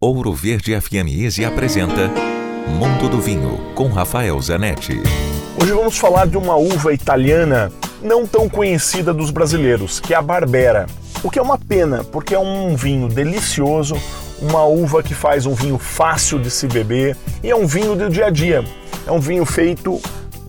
Ouro Verde FM Easy apresenta Mundo do Vinho com Rafael Zanetti. Hoje vamos falar de uma uva italiana não tão conhecida dos brasileiros, que é a Barbera. O que é uma pena, porque é um vinho delicioso, uma uva que faz um vinho fácil de se beber e é um vinho do dia a dia. É um vinho feito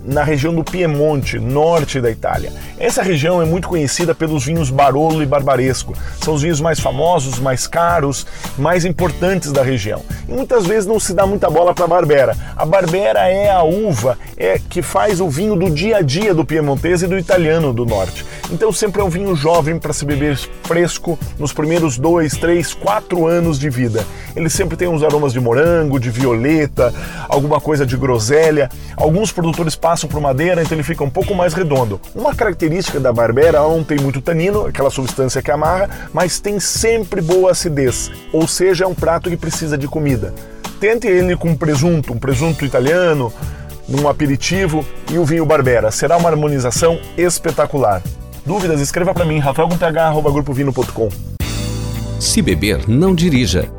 na região do Piemonte, norte da Itália. Essa região é muito conhecida pelos vinhos Barolo e Barbaresco. São os vinhos mais famosos, mais caros, mais importantes da região. E muitas vezes não se dá muita bola para a Barbera. A Barbera é a uva é que faz o vinho do dia a dia do piemontese e do italiano do norte. Então sempre é um vinho jovem para se beber fresco nos primeiros dois, três, quatro anos de vida. Ele sempre tem uns aromas de morango, de violeta, alguma coisa de groselha. Alguns produtores passam por madeira, então ele fica um pouco mais redondo. Uma característica da Barbera, ela não tem muito tanino, aquela substância que amarra, mas tem sempre boa acidez. Ou seja, é um prato que precisa de comida. Tente ele com presunto, um presunto italiano, num aperitivo e o vinho Barbera. Será uma harmonização espetacular. Dúvidas? Escreva para mim, rafael.ph.grupovino.com. Se beber, não dirija.